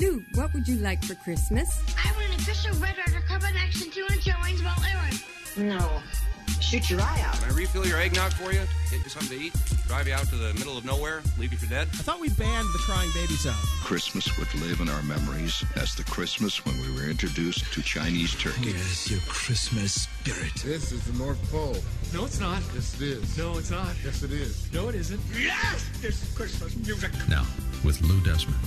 Lou, what would you like for Christmas? I want an official Red Undercover Action 2 inch Wayne's Ball Aaron. No. Shoot your eye out. Can I refill your eggnog for you? Get you something to eat? Drive you out to the middle of nowhere? Leave you for dead? I thought we banned the crying baby sound. Christmas would live in our memories as the Christmas when we were introduced to Chinese turkey. Oh, yes, your Christmas spirit. This is the North Pole. No, it's not. Yes, it is. No, it's not. Yes, it is. No, it isn't. Yes! This is Christmas music. Now, with Lou Desmond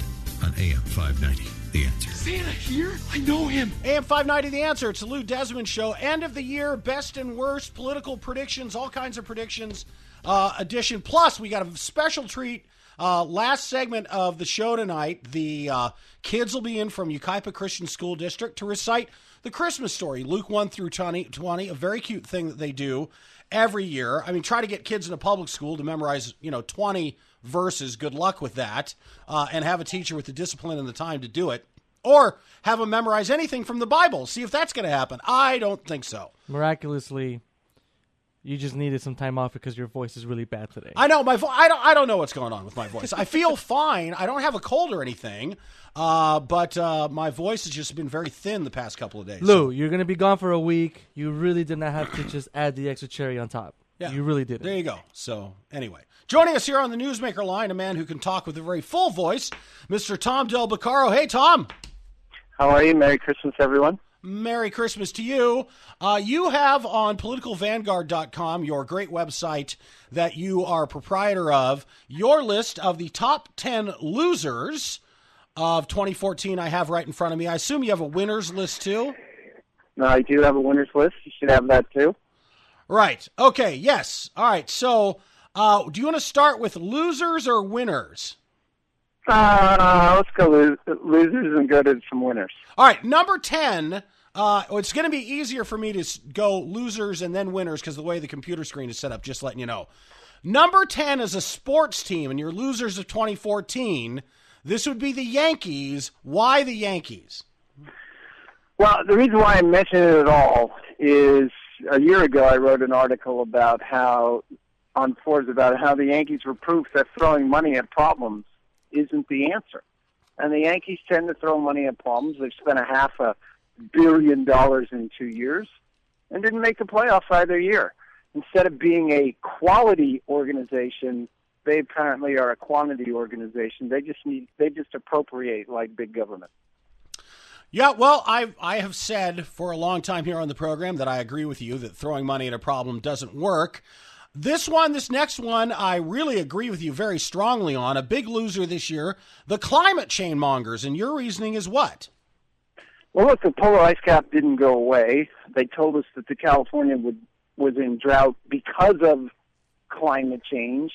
on AM 590. The answer. Santa here? I know him. AM 590 The Answer. It's the Lou Desmond Show. End of the year, best and worst, political predictions, all kinds of predictions uh, edition. Plus, we got a special treat. Uh, last segment of the show tonight, the uh, kids will be in from Yucaipa Christian School District to recite the Christmas story, Luke 1 through 20, 20, a very cute thing that they do every year. I mean, try to get kids in a public school to memorize, you know, 20 verses. Good luck with that. Uh, and have a teacher with the discipline and the time to do it. Or have them memorize anything from the Bible. See if that's going to happen. I don't think so. Miraculously, you just needed some time off because your voice is really bad today. I know my vo- I don't I don't know what's going on with my voice. I feel fine. I don't have a cold or anything. Uh, but uh, my voice has just been very thin the past couple of days. Lou, you're going to be gone for a week. You really did not have to just add the extra cherry on top. Yeah. You really did. There you go. So, anyway, joining us here on the Newsmaker line, a man who can talk with a very full voice, Mr. Tom Del Beccaro. Hey, Tom. How are you? Merry Christmas, everyone. Merry Christmas to you. Uh, you have on politicalvanguard.com, your great website that you are proprietor of, your list of the top 10 losers of 2014. I have right in front of me. I assume you have a winners list too? No, I do have a winners list. You should have that too. Right. Okay. Yes. All right. So, uh, do you want to start with losers or winners? Uh, let's go lo- losers and go to some winners. All right. Number 10. Uh, it's going to be easier for me to go losers and then winners because the way the computer screen is set up, just letting you know. Number 10 is a sports team, and your losers of 2014. This would be the Yankees. Why the Yankees? Well, the reason why I'm mentioning it at all is a year ago I wrote an article about how on Forbes about how the Yankees were proof that throwing money at problems isn't the answer. And the Yankees tend to throw money at problems. They've spent a half a billion dollars in two years and didn't make the playoffs either year. Instead of being a quality organization, they apparently are a quantity organization. They just need they just appropriate like big government. Yeah, well, I I have said for a long time here on the program that I agree with you that throwing money at a problem doesn't work. This one, this next one, I really agree with you very strongly on. A big loser this year, the climate chain mongers, and your reasoning is what? Well, look, the polar ice cap didn't go away. They told us that the California would was in drought because of climate change.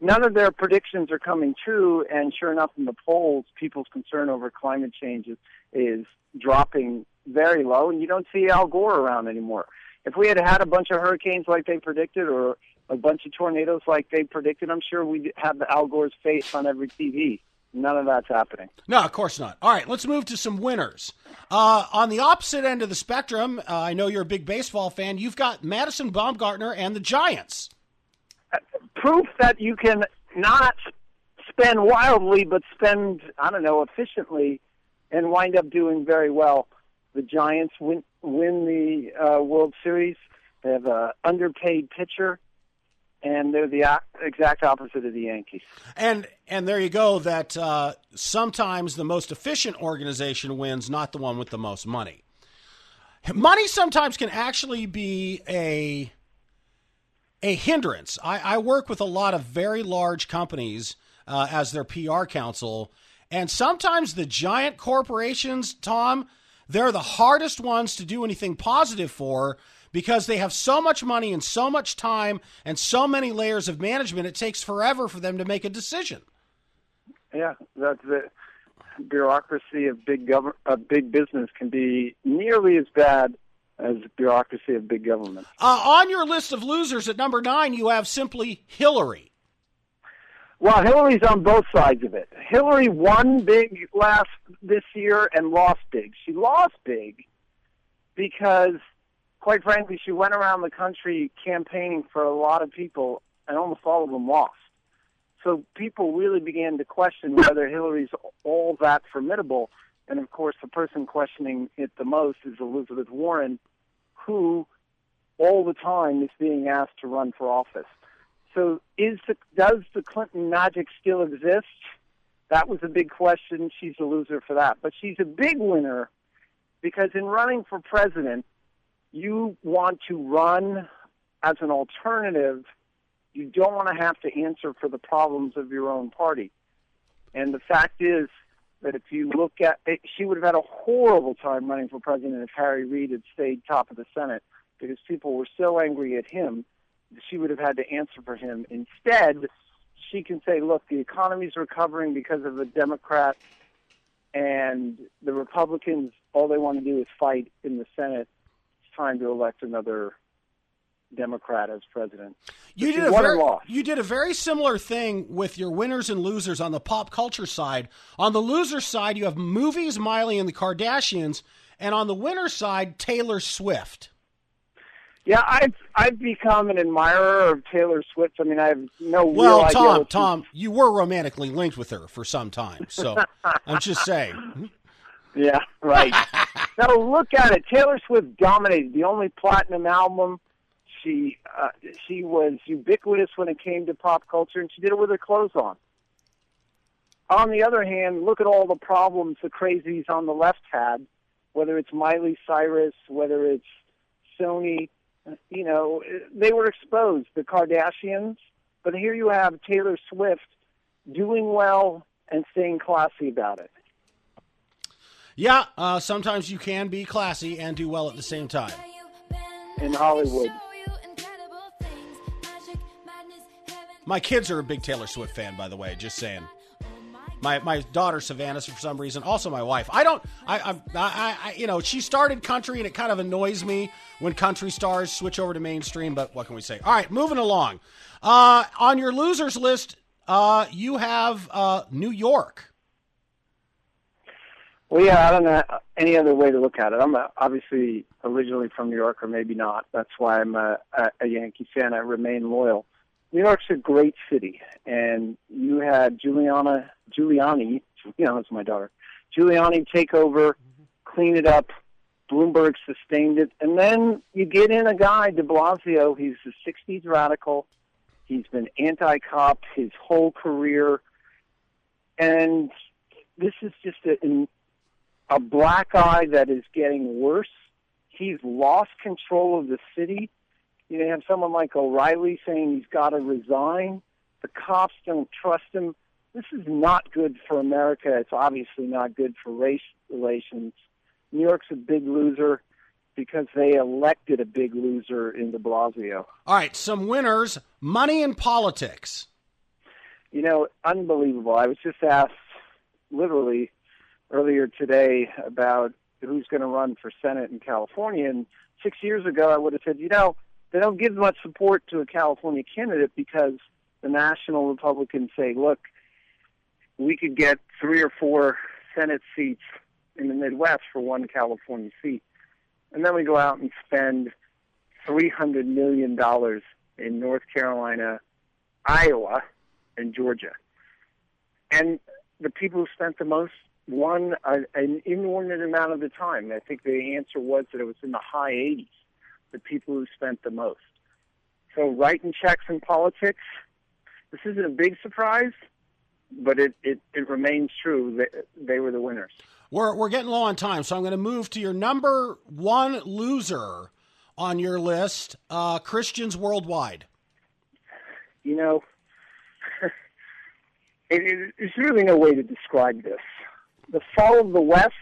None of their predictions are coming true, and sure enough, in the polls, people's concern over climate change is, is dropping very low, and you don't see Al Gore around anymore. If we had had a bunch of hurricanes like they predicted, or a bunch of tornadoes like they predicted, I'm sure we'd have the Al Gore's face on every TV. None of that's happening. No, of course not. All right, let's move to some winners. Uh, on the opposite end of the spectrum, uh, I know you're a big baseball fan. You've got Madison Bumgarner and the Giants. Proof that you can not spend wildly, but spend, I don't know, efficiently and wind up doing very well. The Giants win, win the uh, World Series. They have an underpaid pitcher, and they're the exact opposite of the Yankees. And and there you go. That uh, sometimes the most efficient organization wins, not the one with the most money. Money sometimes can actually be a a hindrance. I, I work with a lot of very large companies uh, as their PR counsel, and sometimes the giant corporations, Tom, they're the hardest ones to do anything positive for because they have so much money and so much time and so many layers of management. It takes forever for them to make a decision. Yeah, that's the bureaucracy of big government, of big business can be nearly as bad as the bureaucracy of big government. Uh, on your list of losers at number nine, you have simply Hillary. Well, Hillary's on both sides of it. Hillary won big last this year and lost big. She lost big because, quite frankly, she went around the country campaigning for a lot of people, and almost all of them lost. So people really began to question whether Hillary's all that formidable. And of course, the person questioning it the most is Elizabeth Warren, who all the time is being asked to run for office. So, is the, does the Clinton magic still exist? That was a big question. She's a loser for that. But she's a big winner because in running for president, you want to run as an alternative. You don't want to have to answer for the problems of your own party. And the fact is that if you look at it, she would have had a horrible time running for president if Harry Reid had stayed top of the Senate because people were so angry at him she would have had to answer for him. Instead, she can say, look, the economy's recovering because of the Democrats and the Republicans, all they want to do is fight in the Senate. It's time to elect another Democrat as president. You did, a very, you did a very similar thing with your winners and losers on the pop culture side. On the loser side, you have movies, Miley and the Kardashians, and on the winner side, Taylor Swift. Yeah, I've I've become an admirer of Taylor Swift. I mean, I have no well, real Tom, Tom, you were romantically linked with her for some time, so I'm just saying. Yeah, right. now look at it. Taylor Swift dominated the only platinum album. She uh, she was ubiquitous when it came to pop culture, and she did it with her clothes on. On the other hand, look at all the problems the crazies on the left had, whether it's Miley Cyrus, whether it's Sony you know, they were exposed, the Kardashians. But here you have Taylor Swift doing well and staying classy about it. Yeah, uh, sometimes you can be classy and do well at the same time. In Hollywood. My kids are a big Taylor Swift fan, by the way, just saying. My my daughter Savannah for some reason, also my wife. I don't. I, I I I you know she started country and it kind of annoys me when country stars switch over to mainstream. But what can we say? All right, moving along. Uh, on your losers list, uh, you have uh, New York. Well, yeah, I don't know any other way to look at it. I'm obviously originally from New York, or maybe not. That's why I'm a, a Yankee fan. I remain loyal. New York's a great city, and you had Giuliana, Giuliani, Giuliana's my daughter, Giuliani take over, clean it up. Bloomberg sustained it, and then you get in a guy, De Blasio. He's a '60s radical. He's been anti-cop his whole career, and this is just a, a black eye that is getting worse. He's lost control of the city you have someone like O'Reilly saying he's got to resign. The cops don't trust him. This is not good for America. It's obviously not good for race relations. New York's a big loser because they elected a big loser in de Blasio. All right, some winners. Money in politics. You know, unbelievable. I was just asked literally earlier today about who's going to run for Senate in California. And six years ago, I would have said, you know, they don't give much support to a California candidate because the national Republicans say, look, we could get three or four Senate seats in the Midwest for one California seat. And then we go out and spend $300 million in North Carolina, Iowa, and Georgia. And the people who spent the most won an inordinate amount of the time. I think the answer was that it was in the high 80s the people who spent the most. So writing checks in politics, this isn't a big surprise, but it, it, it remains true that they were the winners. We're, we're getting low on time, so I'm going to move to your number one loser on your list, uh, Christians worldwide. You know, it, it, there's really no way to describe this. The fall of the West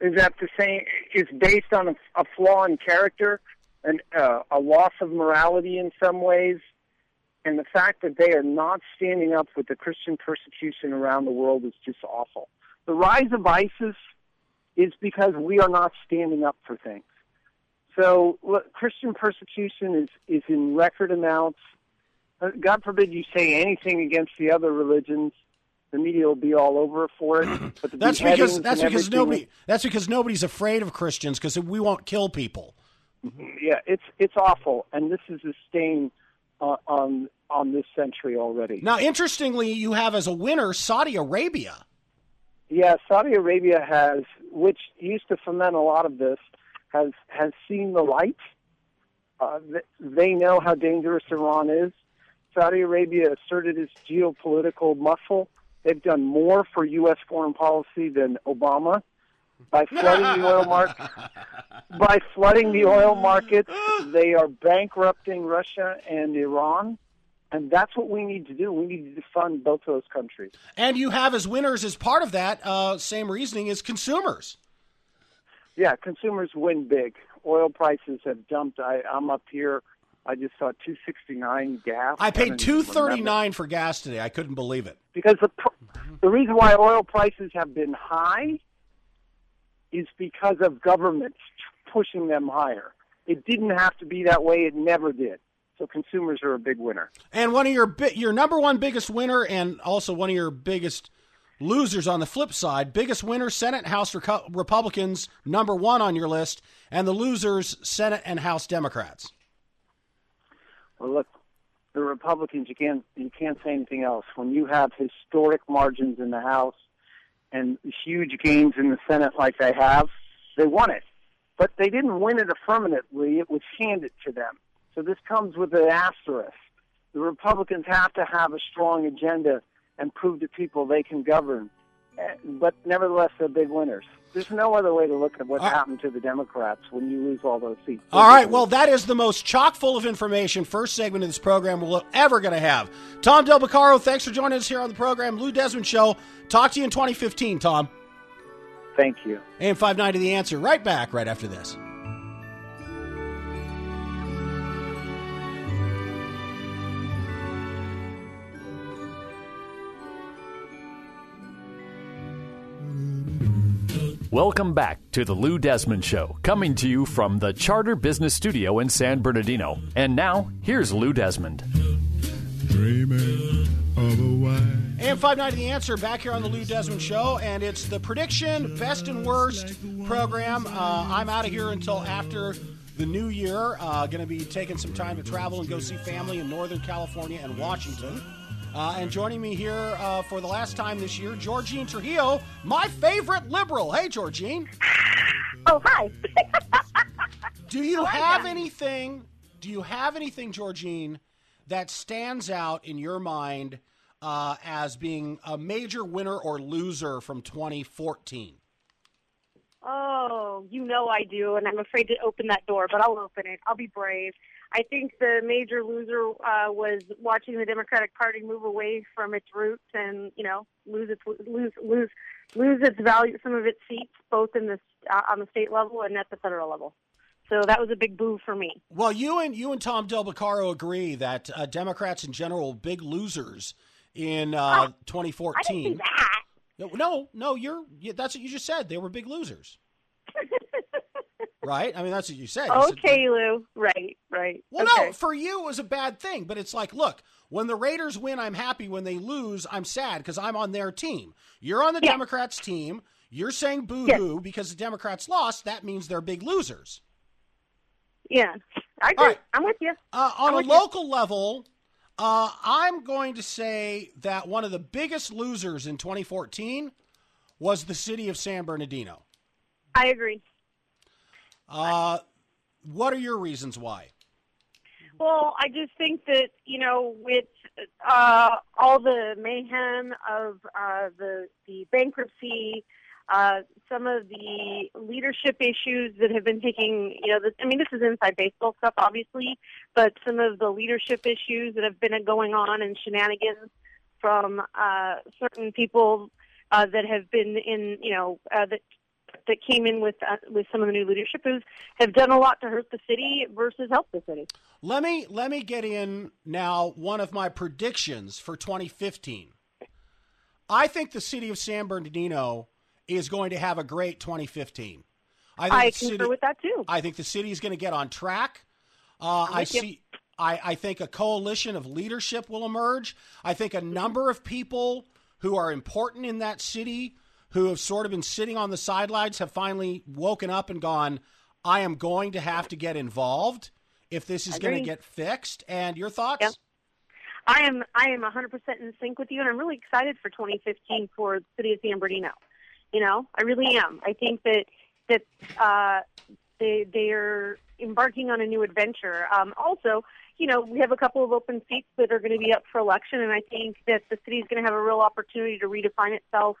is that the same is based on a, a flaw in character and uh, a loss of morality in some ways and the fact that they are not standing up with the Christian persecution around the world is just awful. The rise of ISIS is because we are not standing up for things. So look, Christian persecution is, is in record amounts. Uh, God forbid you say anything against the other religions the media will be all over for it. But that's because that's because nobody that's because nobody's afraid of Christians because we won't kill people. Mm-hmm. Yeah, it's it's awful, and this is a stain on on, on this century already. Now, interestingly, you have as a winner Saudi Arabia. Yeah, Saudi Arabia has, which used to foment a lot of this, has has seen the light. Uh, they know how dangerous Iran is. Saudi Arabia asserted its geopolitical muscle. They've done more for U.S. foreign policy than Obama by flooding the oil market. By flooding the oil markets, they are bankrupting Russia and Iran. And that's what we need to do. We need to fund both those countries. And you have as winners, as part of that uh, same reasoning, is consumers. Yeah, consumers win big. Oil prices have dumped. I, I'm up here. I just saw 269 gas. I paid 239 for gas today. I couldn't believe it. Because the the reason why oil prices have been high is because of governments pushing them higher. It didn't have to be that way. It never did. So consumers are a big winner. And one of your your number one biggest winner, and also one of your biggest losers on the flip side. Biggest winner, Senate and House Reco- Republicans, number one on your list, and the losers, Senate and House Democrats. Well, look, the Republicans, you can't you can't say anything else. When you have historic margins in the House and huge gains in the Senate like they have, they won it. But they didn't win it affirmatively; it was handed to them. So this comes with an asterisk. The Republicans have to have a strong agenda and prove to people they can govern. But nevertheless, they're big winners. There's no other way to look at what uh, happened to the Democrats when you lose all those seats. All right, well, that is the most chock full of information first segment of this program we're ever going to have. Tom Del Beccaro, thanks for joining us here on the program. Lou Desmond Show. Talk to you in 2015, Tom. Thank you. AM 590 The Answer. Right back right after this. Welcome back to the Lou Desmond Show, coming to you from the Charter Business Studio in San Bernardino. And now, here's Lou Desmond. Dreaming of a AM 590 The Answer back here on the Lou Desmond Show, and it's the prediction best and worst program. Uh, I'm out of here until after the new year. Uh, Going to be taking some time to travel and go see family in Northern California and Washington. Uh, and joining me here uh, for the last time this year, Georgine Trujillo, my favorite liberal. Hey, Georgine. Oh, hi. do you have anything? Do you have anything, Georgine, that stands out in your mind uh, as being a major winner or loser from 2014? Oh, you know I do, and I'm afraid to open that door, but I'll open it. I'll be brave. I think the major loser uh, was watching the Democratic Party move away from its roots and you know lose its lose lose lose its value, some of its seats, both in the uh, on the state level and at the federal level. So that was a big boo for me. Well, you and you and Tom Del Beccaro agree that uh, Democrats in general big losers in uh, 2014. I didn't that. No, no, you're that's what you just said. They were big losers. Right? I mean, that's what you said. You okay, said, Lou. Right, right. Well, okay. no, for you it was a bad thing, but it's like, look, when the Raiders win, I'm happy. When they lose, I'm sad because I'm on their team. You're on the yeah. Democrats' team. You're saying boo hoo yeah. because the Democrats lost. That means they're big losers. Yeah, I agree. Right. I'm with you. Uh, on a local you. level, uh, I'm going to say that one of the biggest losers in 2014 was the city of San Bernardino. I agree. Uh, what are your reasons why? Well, I just think that you know, with uh, all the mayhem of uh, the the bankruptcy, uh, some of the leadership issues that have been taking, you know, this, I mean, this is inside baseball stuff, obviously, but some of the leadership issues that have been going on and shenanigans from uh, certain people uh, that have been in, you know, uh, that that came in with uh, with some of the new leadership who have done a lot to hurt the city versus help the city. Let me let me get in now one of my predictions for 2015. I think the city of San Bernardino is going to have a great 2015. I, think I concur city, with that too. I think the city is going to get on track. Uh, I see. I, I think a coalition of leadership will emerge. I think a number of people who are important in that city who have sort of been sitting on the sidelines have finally woken up and gone, I am going to have to get involved if this is going to get fixed. And your thoughts? Yep. I am I am 100% in sync with you, and I'm really excited for 2015 for the city of San Bernardino. You know, I really am. I think that that uh, they they are embarking on a new adventure. Um, also, you know, we have a couple of open seats that are going to be up for election, and I think that the city is going to have a real opportunity to redefine itself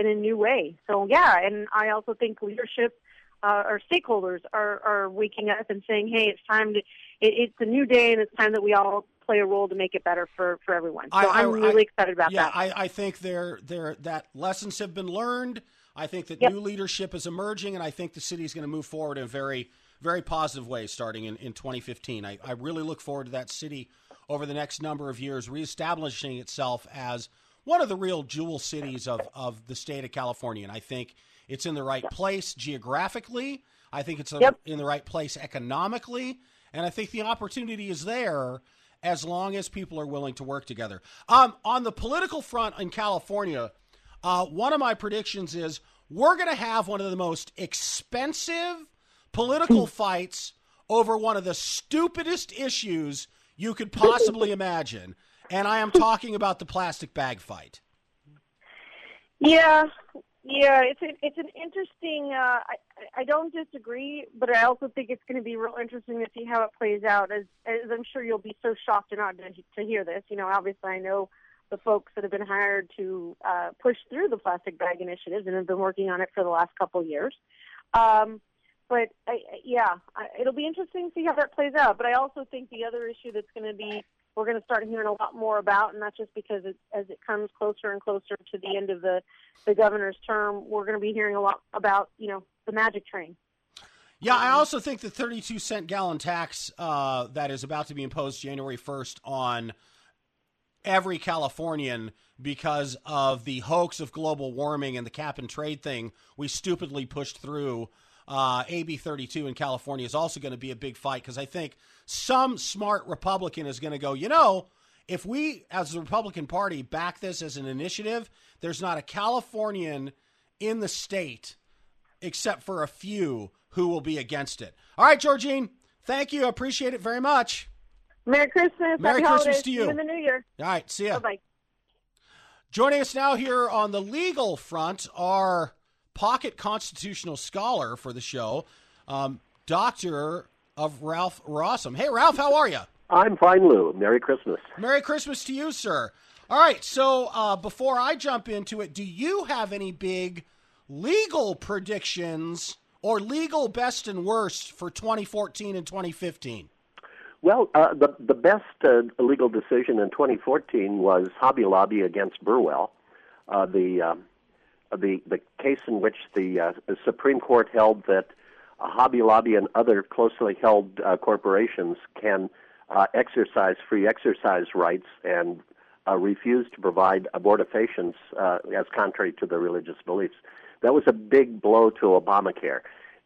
in a new way. So yeah, and I also think leadership. Uh, our stakeholders are, are waking up and saying, "Hey, it's time to. It, it's a new day, and it's time that we all play a role to make it better for, for everyone." So I, am really excited about yeah, that. I, I think there there that lessons have been learned. I think that Yep. new leadership is emerging, and I think the city is going to move forward in a very very positive way starting in, in 2015. I, I really look forward to that city over the next number of years reestablishing itself as one of the real jewel cities of, of the state of California. And I think it's in the right place geographically. I think it's Yep. in the right place economically. And I think the opportunity is there as long as people are willing to work together. Um, on the political front in California, uh, one of my predictions is we're going to have one of the most expensive political fights over one of the stupidest issues you could possibly imagine. And I am talking about the plastic bag fight. Yeah, yeah, it's a, it's an interesting. Uh, I I don't disagree, but I also think it's going to be real interesting to see how it plays out. As as I'm sure you'll be so shocked and odd to, hear this. You know, obviously I know the folks that have been hired to uh, push through the plastic bag initiatives and have been working on it for the last couple of years. Um, but I- yeah, I, it'll be interesting to see how that plays out. But I also think the other issue that's going to be we're going to start hearing a lot more about, and that's just because it, as it comes closer and closer to the end of the the governor's term, we're going to be hearing a lot about you know the magic train. Yeah, I also think the 32 cent gallon tax uh, that is about to be imposed January 1st on every Californian because of the hoax of global warming and the cap and trade thing we stupidly pushed through. Uh, AB 32 in California is also going to be a big fight because I think some smart Republican is going to go, you know, if we, as the Republican Party, back this as an initiative, there's not a Californian in the state except for a few who will be against it. All right, Georgine, thank you. I appreciate it very much. Merry Christmas. Merry Happy Christmas holidays. to you. See in the new year. All right, see ya. Bye bye. Joining us now here on the legal front, our pocket constitutional scholar for the show, um, Doctor of Ralph Rossum. Hey, Ralph, how are you? I'm fine, Lou. Merry Christmas. Merry Christmas to you, sir. All right, so uh, before I jump into it, do you have any big legal predictions or legal best and worst for 2014 and 2015? Well, uh, the the best uh, legal decision in 2014 was Hobby Lobby against Burwell, uh, the um, the the case in which the, uh, the Supreme Court held that uh, Hobby Lobby and other closely held uh, corporations can uh, exercise free exercise rights and uh, refuse to provide abortifacients uh, as contrary to their religious beliefs. That was a big blow to Obamacare.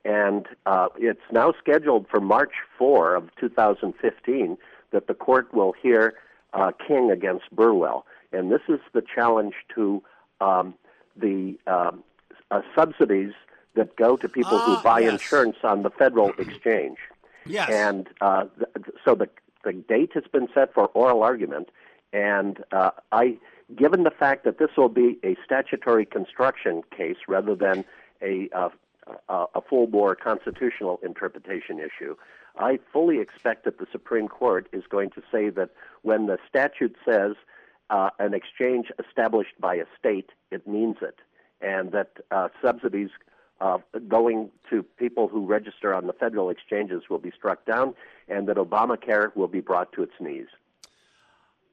And uh, it's now scheduled for March 4 of 2015 that the court will hear uh, King against Burwell. And this is the challenge to um, the um, uh, subsidies that go to people Ah, who buy yes. insurance on the federal exchange. Yes. And uh, th- so the the date has been set for oral argument, and uh, I, given the fact that this will be a statutory construction case rather than a uh, a, a full bore constitutional interpretation issue, I fully expect that the Supreme Court is going to say that when the statute says uh, an exchange established by a state, it means it, and that uh, subsidies uh, going to people who register on the federal exchanges will be struck down, and that Obamacare will be brought to its knees.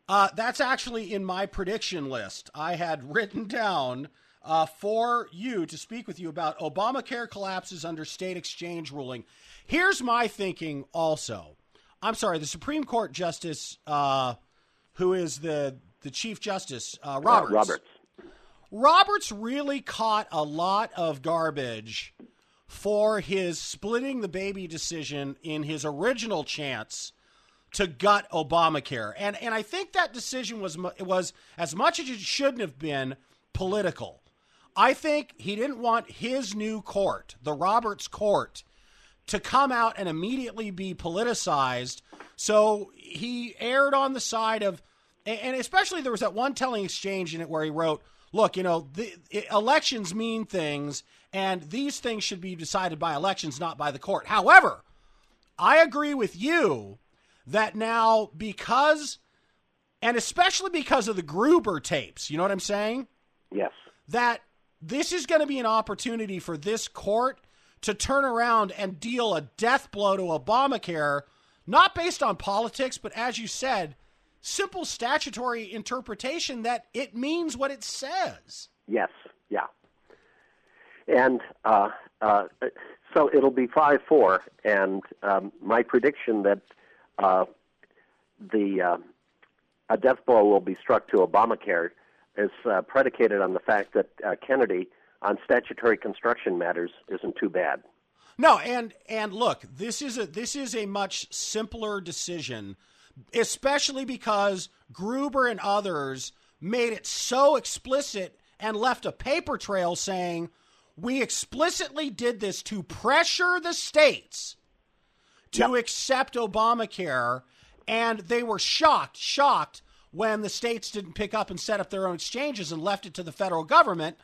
Uh, that's actually in my prediction list. I had written down uh, for you to speak with you about Obamacare collapses under state exchange ruling. Here's my thinking also. I'm sorry, the Supreme Court Justice, uh, who is the, the Chief Justice, uh, Roberts. Uh, Roberts. Roberts really caught a lot of garbage for his splitting the baby decision in his original chance to gut Obamacare. And and I think that decision was was as much as it shouldn't have been political. I think he didn't want his new court, the Roberts court, to come out and immediately be politicized. So he erred on the side of, and especially there was that one telling exchange in it where he wrote, "Look, you know, the, elections mean things, and these things should be decided by elections, not by the court." However, I agree with you that now because, and especially because of the Gruber tapes, you know what I'm saying? Yes. That this is going to be an opportunity for this court to turn around and deal a death blow to Obamacare, not based on politics, but as you said, simple statutory interpretation that it means what it says. Yes, yeah. And uh, uh, so it'll be 5 4, and um, my prediction that uh, the uh, a death blow will be struck to Obamacare is uh, predicated on the fact that uh, Kennedy on statutory construction matters isn't too bad. No, and and look, this is a this is a much simpler decision, especially because Gruber and others made it so explicit and left a paper trail saying we explicitly did this to pressure the states to yep. accept Obamacare and they were shocked, shocked when the states didn't pick up and set up their own exchanges and left it to the federal government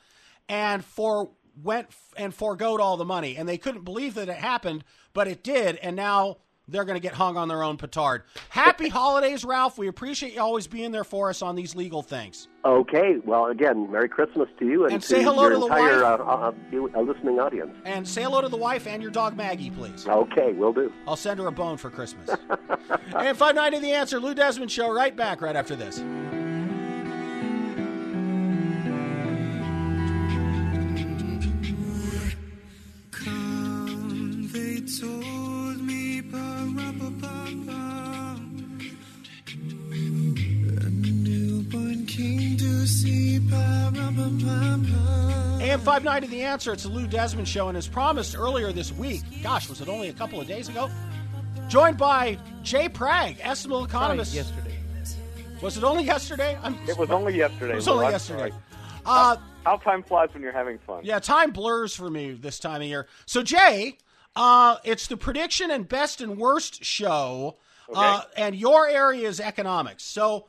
and for went and foregoed all the money and they couldn't believe that it happened but it did and now they're going to get hung on their own petard. Happy holidays, Ralph. We appreciate you always being there for us on these legal things. Okay. Well, again, Merry Christmas to you and, and to say hello your to the entire wife. Uh, uh, listening audience. And say hello to the wife and your dog Maggie, please. Okay, we'll do. I'll send her a bone for Christmas. and 590 The Answer, Lou Desmond Show, right back right after this. 590 The Answer. It's the Lou Desmond Show, and as promised earlier this week, gosh, was it only a couple of days ago? Joined by Jay Prag, estimable economist. Sorry, yesterday. Was it only yesterday? I'm, it was only yesterday. It was only I'm yesterday. Uh, how time flies when you're having fun. Yeah, time blurs for me this time of year. So, Jay, uh, it's the prediction and best and worst show, okay. uh, and your area is economics. So,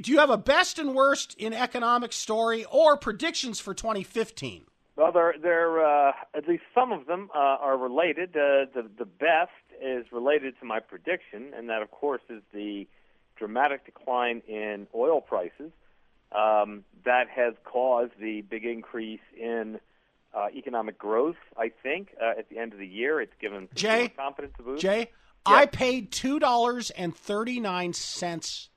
do you have a best and worst in economic story or predictions for 2015? Well, they're, they're uh, at least some of them uh, are related. Uh, the the best is related to my prediction, and that, of course, is the dramatic decline in oil prices um, that has caused the big increase in uh, economic growth. I think uh, at the end of the year, it's given Jay confidence a boost. Jay, yeah. I paid two dollars and thirty nine cents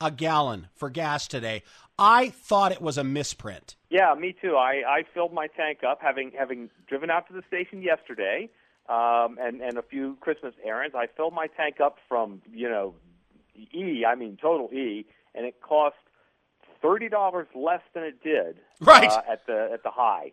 a gallon for gas today. I thought it was a misprint. Yeah, me too. I, I filled my tank up, having having driven out to the station yesterday, um, and and a few Christmas errands. I filled my tank up from you know E, I mean total E, and it cost thirty dollars less than it did right uh, at the at the high.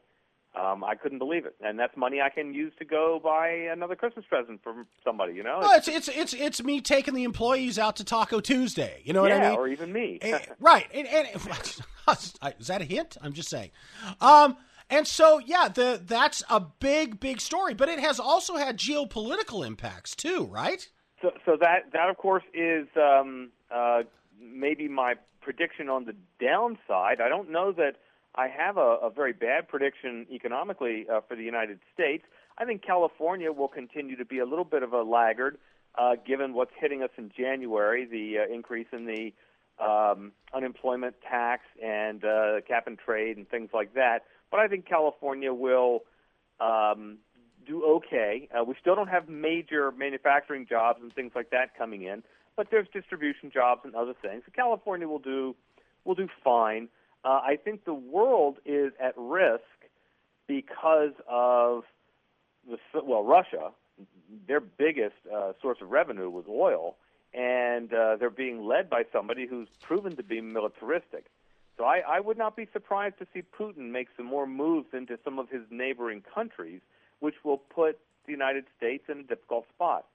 Um, I couldn't believe it, and that's money I can use to go buy another Christmas present for somebody. You know, well, it's it's it's it's me taking the employees out to Taco Tuesday. You know yeah, what I mean? or even me. Eh, right? And, and is that a hint? I'm just saying. Um, and so yeah, the that's a big big story, but it has also had geopolitical impacts too, right? So so that that of course is um, uh, maybe my prediction on the downside. I don't know that I have a, a very bad prediction economically uh, for the United States. I think California will continue to be a little bit of a laggard, uh, given what's hitting us in January, the uh, increase in the um, unemployment tax and uh, cap and trade and things like that. But I think California will um, do okay. Uh, we still don't have major manufacturing jobs and things like that coming in, but there's distribution jobs and other things. So California will do will do fine. Uh, I think the world is at risk because of the well, Russia. Their biggest uh, source of revenue was oil, and uh, they're being led by somebody who's proven to be militaristic. So I, I would not be surprised to see Putin make some more moves into some of his neighboring countries, which will put the United States in a difficult spot.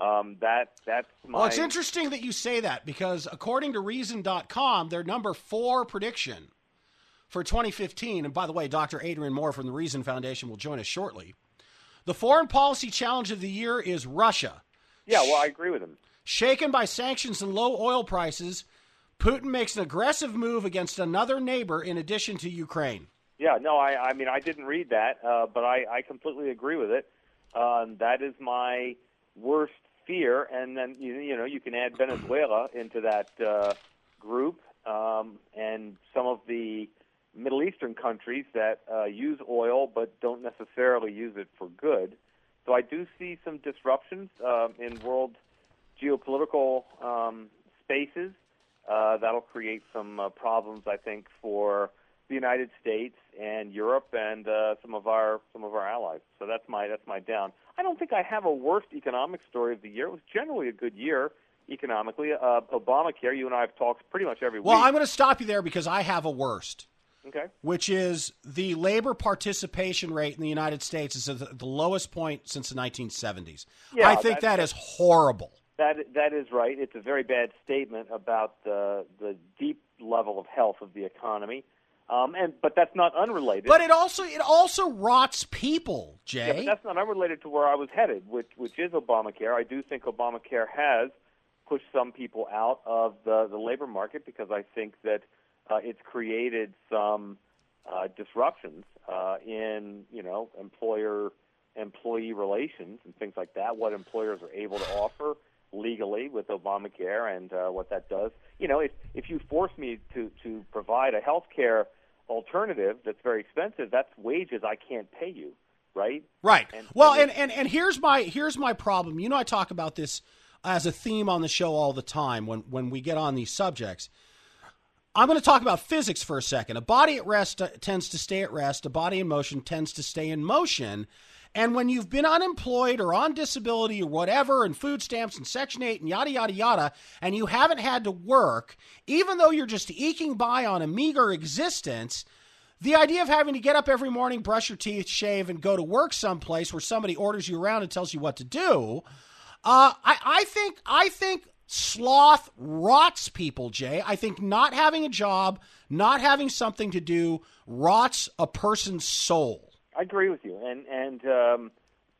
Um, that that's my. Well, it's interesting that you say that because according to Reason.com, their number four prediction for 2015, and by the way, Dr. Adrian Moore from the Reason Foundation will join us shortly. The foreign policy challenge of the year is Russia. Yeah, well, I agree with him. Shaken by sanctions and low oil prices, Putin makes an aggressive move against another neighbor in addition to Ukraine. Yeah, no, I, I mean, I didn't read that, uh, but I, I completely agree with it. Um, that is my worst fear, and then you, you know you can add Venezuela into that uh, group, um, and some of the Middle Eastern countries that uh, use oil but don't necessarily use it for good. So I do see some disruptions uh, in world geopolitical um, spaces. Uh, that'll create some uh, problems, I think, for the United States and Europe and uh, some of our some of our allies. So that's my that's my down. I don't think I have a worst economic story of the year. It was generally a good year economically. Uh, Obamacare, you and I have talked pretty much every Well, week. Well, I'm going to stop you there because I have a worst. Okay. Which is the labor participation rate in the United States is at the- lowest point since the 1970s. Yeah, I think that- that is horrible. That that is right. It's a very bad statement about the the deep level of health of the economy. Um, and but that's not unrelated. But it also it also rots people, Yeah, but Jay. that's not unrelated to where I was headed, which which is Obamacare. I do think Obamacare has pushed some people out of the the labor market because I think that uh, it's created some uh, disruptions uh, in you know employer employee relations and things like that. What employers are able to offer legally with Obamacare and uh, what that does. You know, if if you force me to to provide a health care alternative that's very expensive, that's wages I can't pay you, right? Right. And- well, and and, and here's my here's my problem. You know, I talk about this as a theme on the show all the time when when we get on these subjects. I'm going to talk about physics for a second. A body at rest uh, tends to stay at rest. A body in motion tends to stay in motion. And when you've been unemployed or on disability or whatever, and food stamps and Section 8 and yada, yada, yada, and you haven't had to work, even though you're just eking by on a meager existence, the idea of having to get up every morning, brush your teeth, shave, and go to work someplace where somebody orders you around and tells you what to do, uh, I, I think I think sloth rots people, Jay. I think not having a job, not having something to do, rots a person's soul. I agree with you, and and um,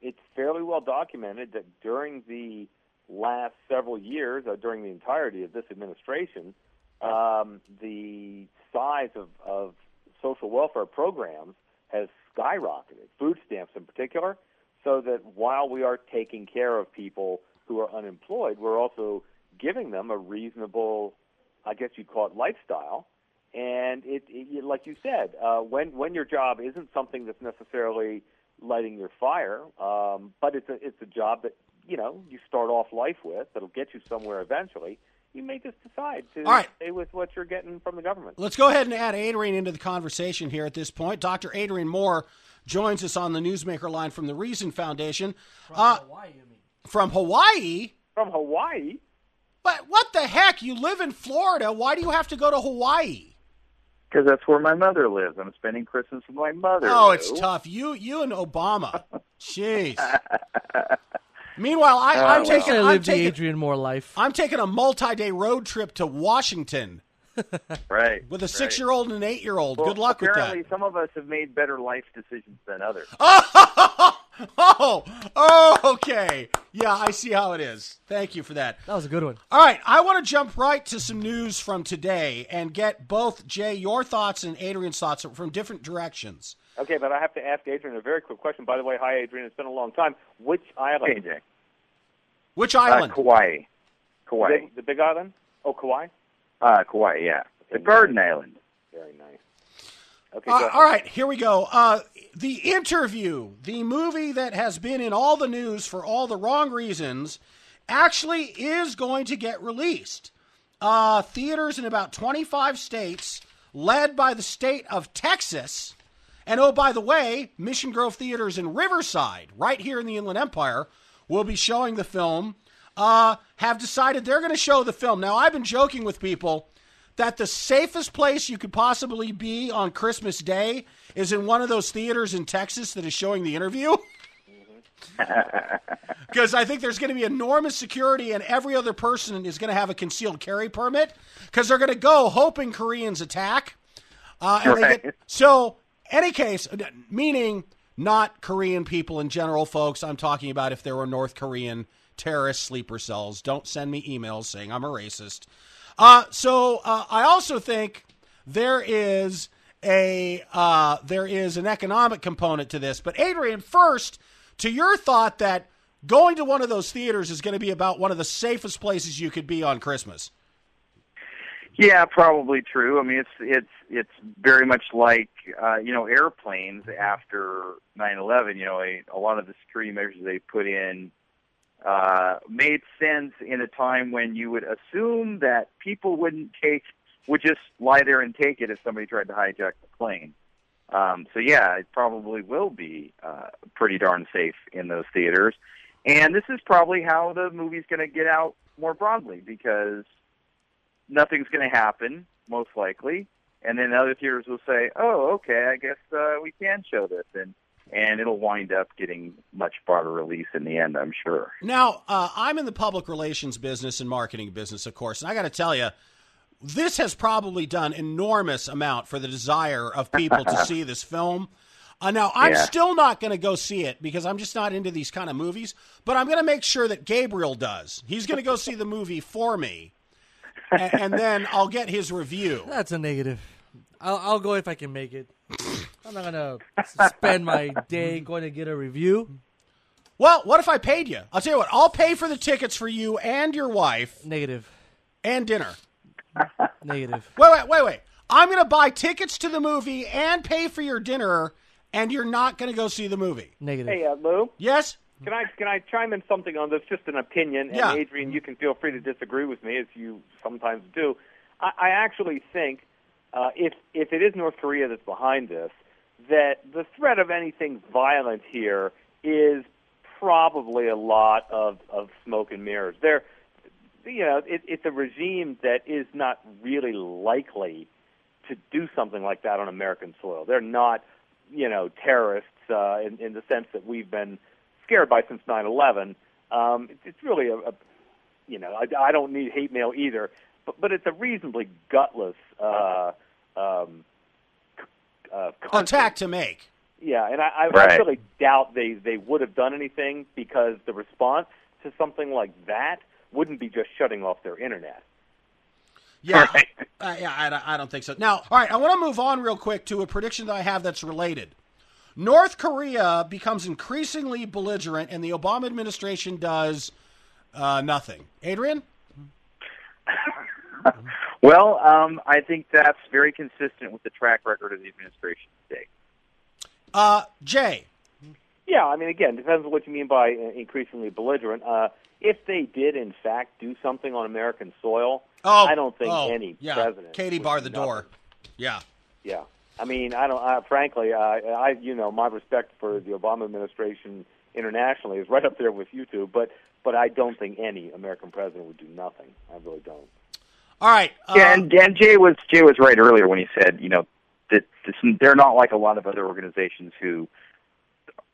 it's fairly well documented that during the last several years, uh, during the entirety of this administration, um, the size of, of social welfare programs has skyrocketed, food stamps in particular, so that while we are taking care of people who are unemployed, we're also giving them a reasonable, I guess you'd call it lifestyle. And it, it like you said, uh, when when your job isn't something that's necessarily lighting your fire, um, but it's a it's a job that you know you start off life with that'll get you somewhere eventually. You may just decide to All right. stay with what you're getting from the government. Let's go ahead and add Adrian into the conversation here at this point. Dr. Adrian Moore joins us on the Newsmaker line from the Reason Foundation. From Hawaii, you mean? From Hawaii? From Hawaii? But what the heck? You live in Florida. Why do you have to go to Hawaii? Because that's where my mother lives. I'm spending Christmas with my mother. Oh, it's tough. You, you and Obama. Jeez. Meanwhile, I, Uh, I'm well. taking. I I'm live the taking Adrian Moore life. I'm taking a multi-day road trip to Washington right with a six-year-old and an eight-year-old. Well, Good luck with that. apparently some of us have made better life decisions than others. Oh, oh, okay. Yeah, I see how it is. Thank you for that. That was a good one. All right, I want to jump right to some news from today and get both Jay your thoughts and Adrian's thoughts from different directions. Okay, but I have to ask Adrian a very quick question. By the way, hi Adrian. It's been a long time. Which island? Hey, Jay. Which island? Uh, Kauai. Kauai. The, the Big Island? Oh, Kauai. Uh, Kauai, yeah. The Garden Island. Very nice. Okay. Uh, all right, here we go. Uh, the interview, the movie that has been in all the news for all the wrong reasons, actually is going to get released. Uh, theaters in about 25 states, led by the state of Texas. And oh, by the way, Mission Grove Theaters in Riverside, right here in the Inland Empire, will be showing the film. Uh, have decided they're going to show the film. Now, I've been joking with people that the safest place you could possibly be on Christmas Day is in one of those theaters in Texas that is showing the interview. Because I think there's going to be enormous security, and every other person is going to have a concealed carry permit because they're going to go hoping Koreans attack. Uh, Right. get, so, any case, meaning not Korean people in general, folks. I'm talking about if there were North Korean terrorist sleeper cells. Don't send me emails saying I'm a racist. Uh, so uh, I also think there is a uh, there is an economic component to this. But Adrian, first to your thought that going to one of those theaters is going to be about one of the safest places you could be on Christmas. Yeah, probably true. I mean, it's it's it's very much like uh, you know airplanes after nine eleven. You know, a, a lot of the security measures they put in uh, made sense in a time when you would assume that people wouldn't take would just lie there and take it if somebody tried to hijack the plane. Um, so yeah, it probably will be uh, pretty darn safe in those theaters. And this is probably how the movie's going to get out more broadly because nothing's going to happen, most likely. And then other theaters will say, "Oh, okay, I guess uh, we can show this," and and it'll wind up getting much broader release in the end, I'm sure. Now, uh, I'm in the public relations business and marketing business, of course, and I got to tell you, this has probably done enormous amount for the desire of people to see this film. Uh, now, I'm Yeah. still not going to go see it because I'm just not into these kind of movies, but I'm going to make sure that Gabriel does. He's going to go see the movie for me, and, and then I'll get his review. That's a negative. I'll, I'll go if I can make it. I'm not gonna spend my day going to get a review. Well, what if I paid you? I'll tell you what, I'll pay for the tickets for you and your wife. Negative. And dinner. Negative. Wait, wait, wait, wait. I'm going to buy tickets to the movie and pay for your dinner, and you're not going to go see the movie. Negative. Hey, uh, Lou. Yes. Can I can I chime in something on this? Just an opinion, and Yeah. Adrian, you can feel free to disagree with me as you sometimes do. I, I actually think uh, if if it is North Korea that's behind this, that the threat of anything violent here is probably a lot of of smoke and mirrors. There, you know, it, it's a regime that is not really likely to do something like that on American soil. They're not, you know, terrorists uh, in, in the sense that we've been scared by since 9/11. Um, it's, it's really a, a, you know, I, I don't need hate mail either, but but it's a reasonably gutless uh, um, uh. Attack to make. Yeah, and I, I, I really doubt they they would have done anything because the response to something like that wouldn't be just shutting off their internet. Yeah, uh, yeah, I, don't- I don't think so. Now, all right, I want to move on real quick to a prediction that I have that's related. North Korea becomes increasingly belligerent, and the Obama administration does uh, nothing. Adrian, Well, um, I think that's very consistent with the track record of the administration today. uh, Jay, Yeah, I mean, again, depends on what you mean by uh, increasingly belligerent. Uh, if they did, in fact, do something on American soil, Oh, I don't think oh, any yeah. president. Katie would bar do the nothing. door. Yeah, Yeah, I mean, I don't. I, frankly, I, I, you know, my respect for the Obama administration internationally is right up there with you two. But, but I don't think any American president would do nothing. I really don't. All right. Uh, yeah, and, and Jay was Jay was right earlier when he said, you know, that this, they're not like a lot of other organizations who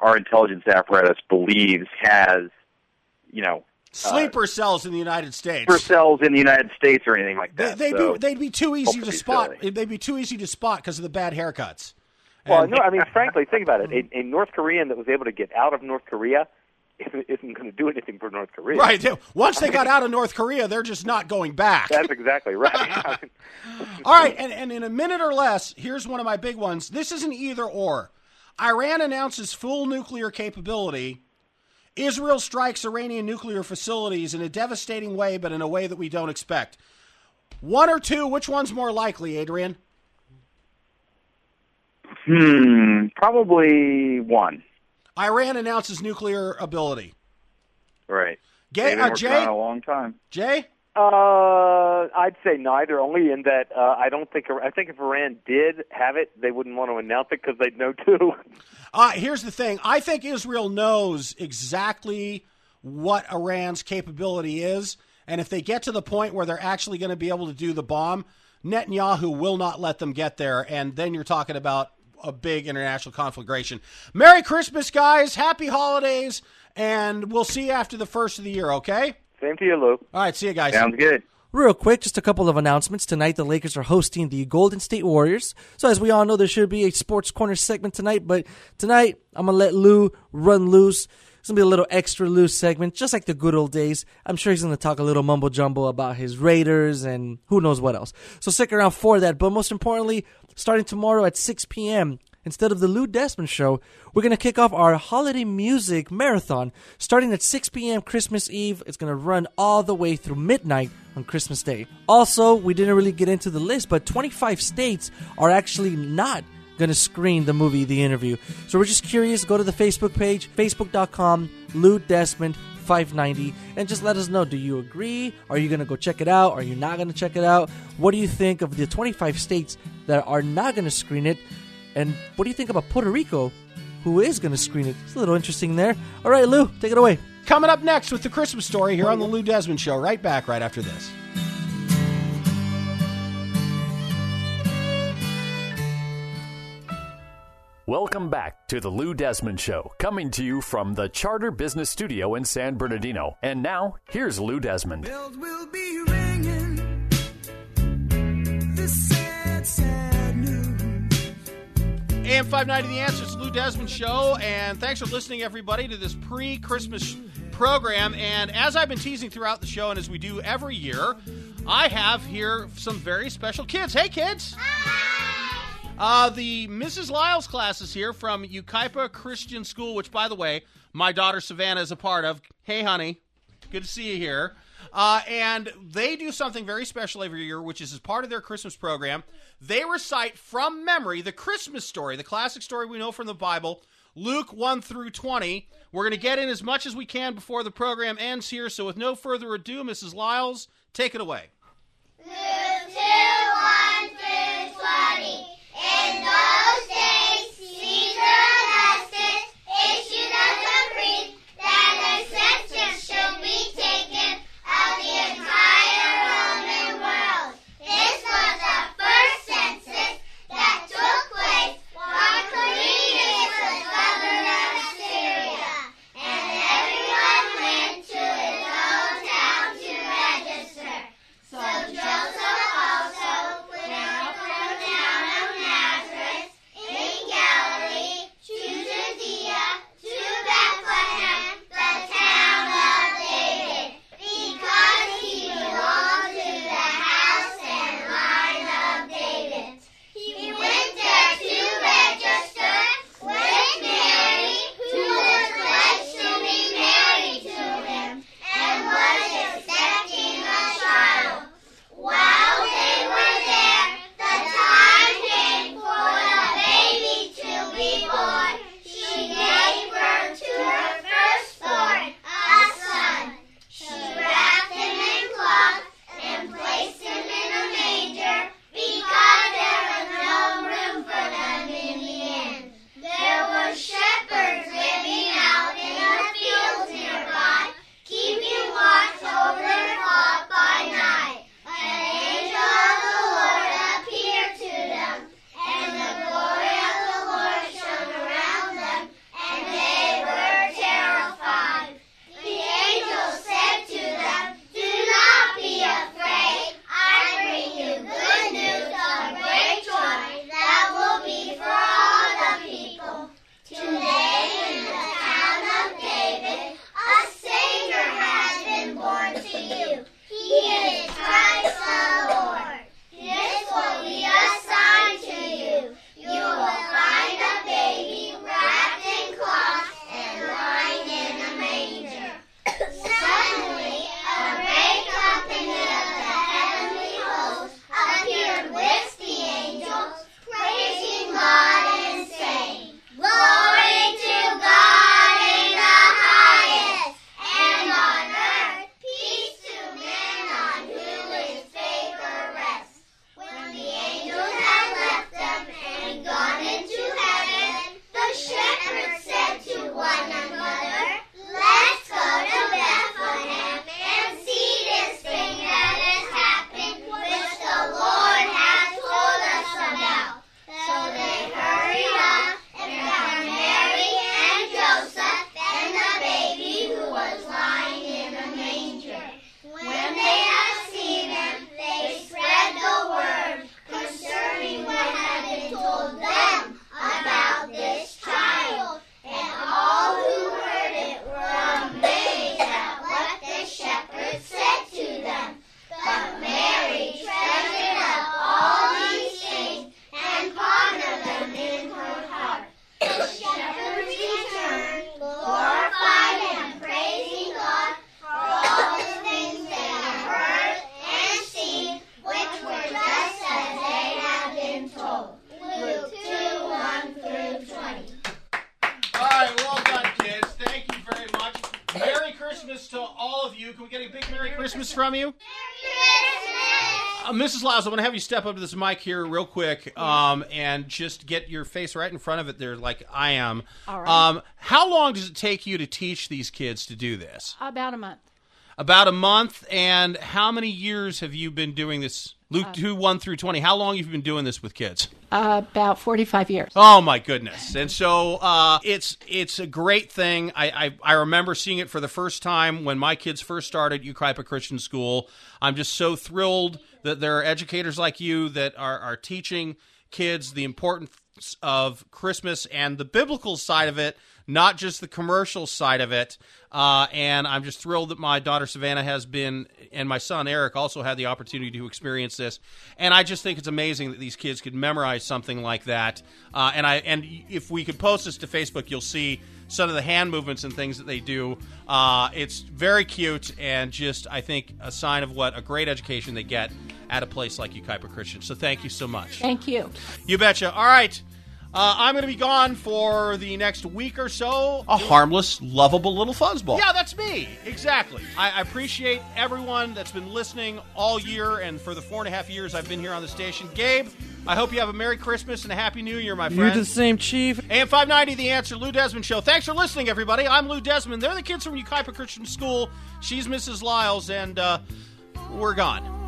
our intelligence apparatus believes has, you know, sleeper cells in the United States. for cells in the United States or anything like that. they'd so, be they'd be too easy to spot. silly. They'd be too easy to spot because of the bad haircuts. Well, And- no, I mean, frankly, think about it. A, a North Korean that was able to get out of North Korea isn't, isn't going to do anything for North Korea. Right. Once they got out of North Korea, they're just not going back. That's exactly right. All right, and, and in a minute or less, here's one of my big ones. This is an either or. Iran announces full nuclear capability. Israel strikes Iranian nuclear facilities in a devastating way, but in a way that we don't expect. One or two, which one's more likely, Adrian? Hmm, probably one. Iran announces nuclear ability. Right. Gay, uh, Jay? a long time. Jay? Uh, I'd say neither. Only in that uh, I don't think I think if Iran did have it, they wouldn't want to announce it because they'd know too. Uh, here's the thing. I think Israel knows exactly what Iran's capability is. And if they get to the point where they're actually going to be able to do the bomb, Netanyahu will not let them get there. And then you're talking about a big international conflagration. Merry Christmas, guys. Happy holidays. And we'll see you after the first of the year, okay? Same to you, Lou. All right. See you guys. Sounds good. Real quick, just a couple of announcements. Tonight, the Lakers are hosting the Golden State Warriors. So, as we all know, there should be a Sports Corner segment tonight, but tonight, I'm going to let Lou run loose. It's going to be a little extra loose segment, just like the good old days. I'm sure he's going to talk a little mumbo jumbo about his Raiders and who knows what else. So, stick around for that. But most importantly, starting tomorrow at 6 p.m., Instead of the Lou Desmond Show, we're going to kick off our holiday music marathon starting at 6 p.m. Christmas Eve. It's going to run all the way through midnight on Christmas Day. Also, we didn't really get into the list, but 25 states are actually not going to screen the movie The Interview. So we're just curious. Go to the Facebook page, facebook.com, Lou Desmond 590 and just let us know do you agree are you going to go check it out are you not going to check it out what do you think of the 25 states that are not going to screen it and what do you think about Puerto Rico, who is going to screen it? It's a little interesting there. All right, Lou, take it away. Coming up next with the Christmas story here on the Lou Desmond Show. Right back right after this. Welcome back to the Lou Desmond Show, coming to you from the Charter Business Studio in San Bernardino. And now, here's Lou Desmond. AM 590 The Answer. It's Lou Desmond Show, and thanks for listening, everybody, to this pre Christmas program. And as I've been teasing throughout the show, and as we do every year, I have here some very special kids. Hey, kids! Uh, the Mrs. Lyles class is here from Yucaipa Christian School, which, by the way, my daughter Savannah is a part of. Hey, honey. Good to see you here. Uh, and they do something very special every year, which is as part of their Christmas program. They recite from memory the Christmas story, the classic story we know from the Bible, Luke 1 through 20. We're going to get in as much as we can before the program ends here. So, with no further ado, Mrs. Lyles, take it away. Luke 2 1 through 20. In those days, Mrs. I'm going to have you step up to this mic here real quick um, and just get your face right in front of it there, like I am. All right. Um, how long does it take you to teach these kids to do this? About a month. About a month. And how many years have you been doing this? Luke Uh, 2, 1 through 20. How long have you been doing this with kids? Uh, about 45 years. Oh my goodness! And so uh, it's it's a great thing. I, I I remember seeing it for the first time when my kids first started Yucaipa Christian School. I'm just so thrilled that there are educators like you that are are teaching kids the importance of Christmas and the biblical side of it, not just the commercial side of it. Uh, and I'm just thrilled that my daughter Savannah has been, and my son Eric also had the opportunity to experience this. And I just think it's amazing that these kids could memorize something like that. Uh, and I and if we could post this to Facebook, you'll see some of the hand movements and things that they do. Uh, it's very cute and just I think a sign of what a great education they get at a place like Yucaipa Christian. So thank you so much. Thank you. You betcha. All right. Uh, I'm going to be gone for the next week or so. A harmless, lovable little fuzzball. Yeah, that's me. Exactly. I, I appreciate everyone that's been listening all year and for the four and a half years I've been here on the station. Gabe, I hope you have a Merry Christmas and a Happy New Year, my friend. You're the same, Chief. AM 590, The Answer, Lou Desmond Show. Thanks for listening, everybody. I'm Lou Desmond. They're the kids from Yucaipa Christian School. She's Mrs. Lyles, and uh, we're gone.